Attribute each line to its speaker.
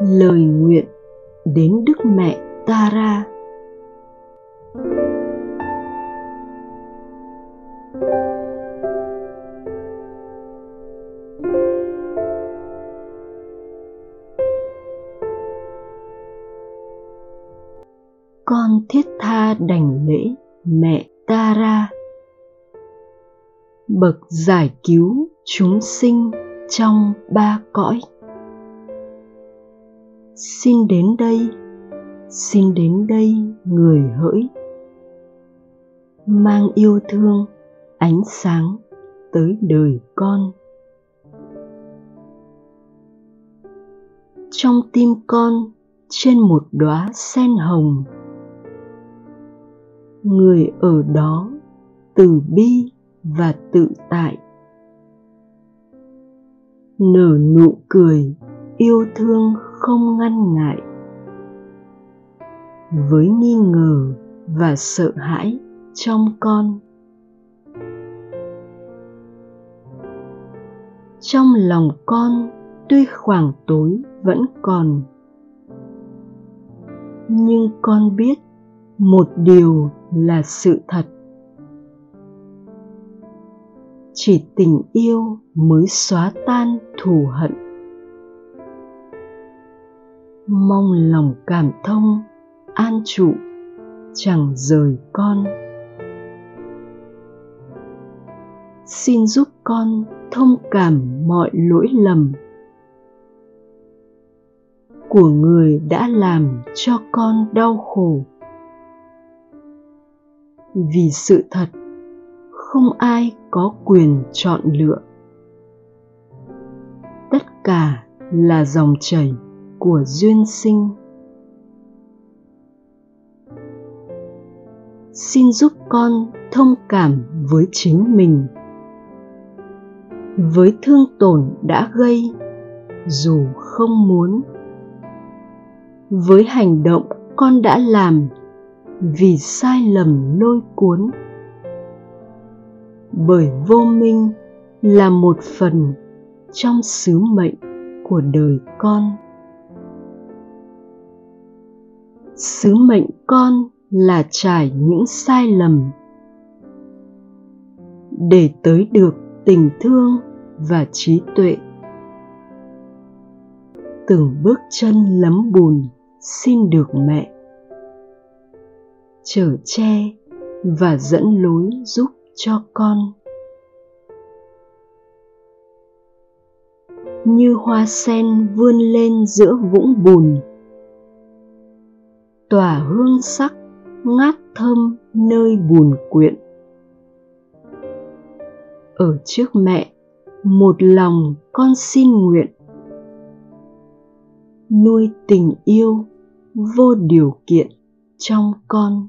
Speaker 1: lời nguyện đến đức mẹ tara. Con thiết tha đảnh lễ mẹ tara. Bậc giải cứu chúng sinh trong ba cõi xin đến đây, xin đến đây, người hỡi. Mang yêu thương, ánh sáng tới đời con. Trong tim con, trên một đóa sen hồng. Người ở đó từ bi và tự tại. Nở nụ cười yêu thương không ngăn ngại. Với nghi ngờ và sợ hãi trong con. Trong lòng con, tuy khoảng tối vẫn còn. Nhưng con biết một điều là sự thật. Chỉ tình yêu mới xóa tan thù hận mong lòng cảm thông, an trụ, chẳng rời con. Xin giúp con thông cảm mọi lỗi lầm của người đã làm cho con đau khổ. Vì sự thật, không ai có quyền chọn lựa. Tất cả là dòng chảy của duyên sinh. Xin giúp con thông cảm với chính mình. Với thương tổn đã gây, dù không muốn. Với hành động con đã làm, vì sai lầm lôi cuốn. Bởi vô minh là một phần trong sứ mệnh của đời con. Sứ mệnh con là trải những sai lầm. Để tới được tình thương và trí tuệ. Từng bước chân lấm bùn xin được mẹ. Chở che và dẫn lối giúp cho con. Như hoa sen vươn lên giữa vũng bùn tỏa hương sắc, ngát thơm nơi bùn quyện. Ở trước mẹ, một lòng con xin nguyện. Nuôi tình yêu vô điều kiện trong con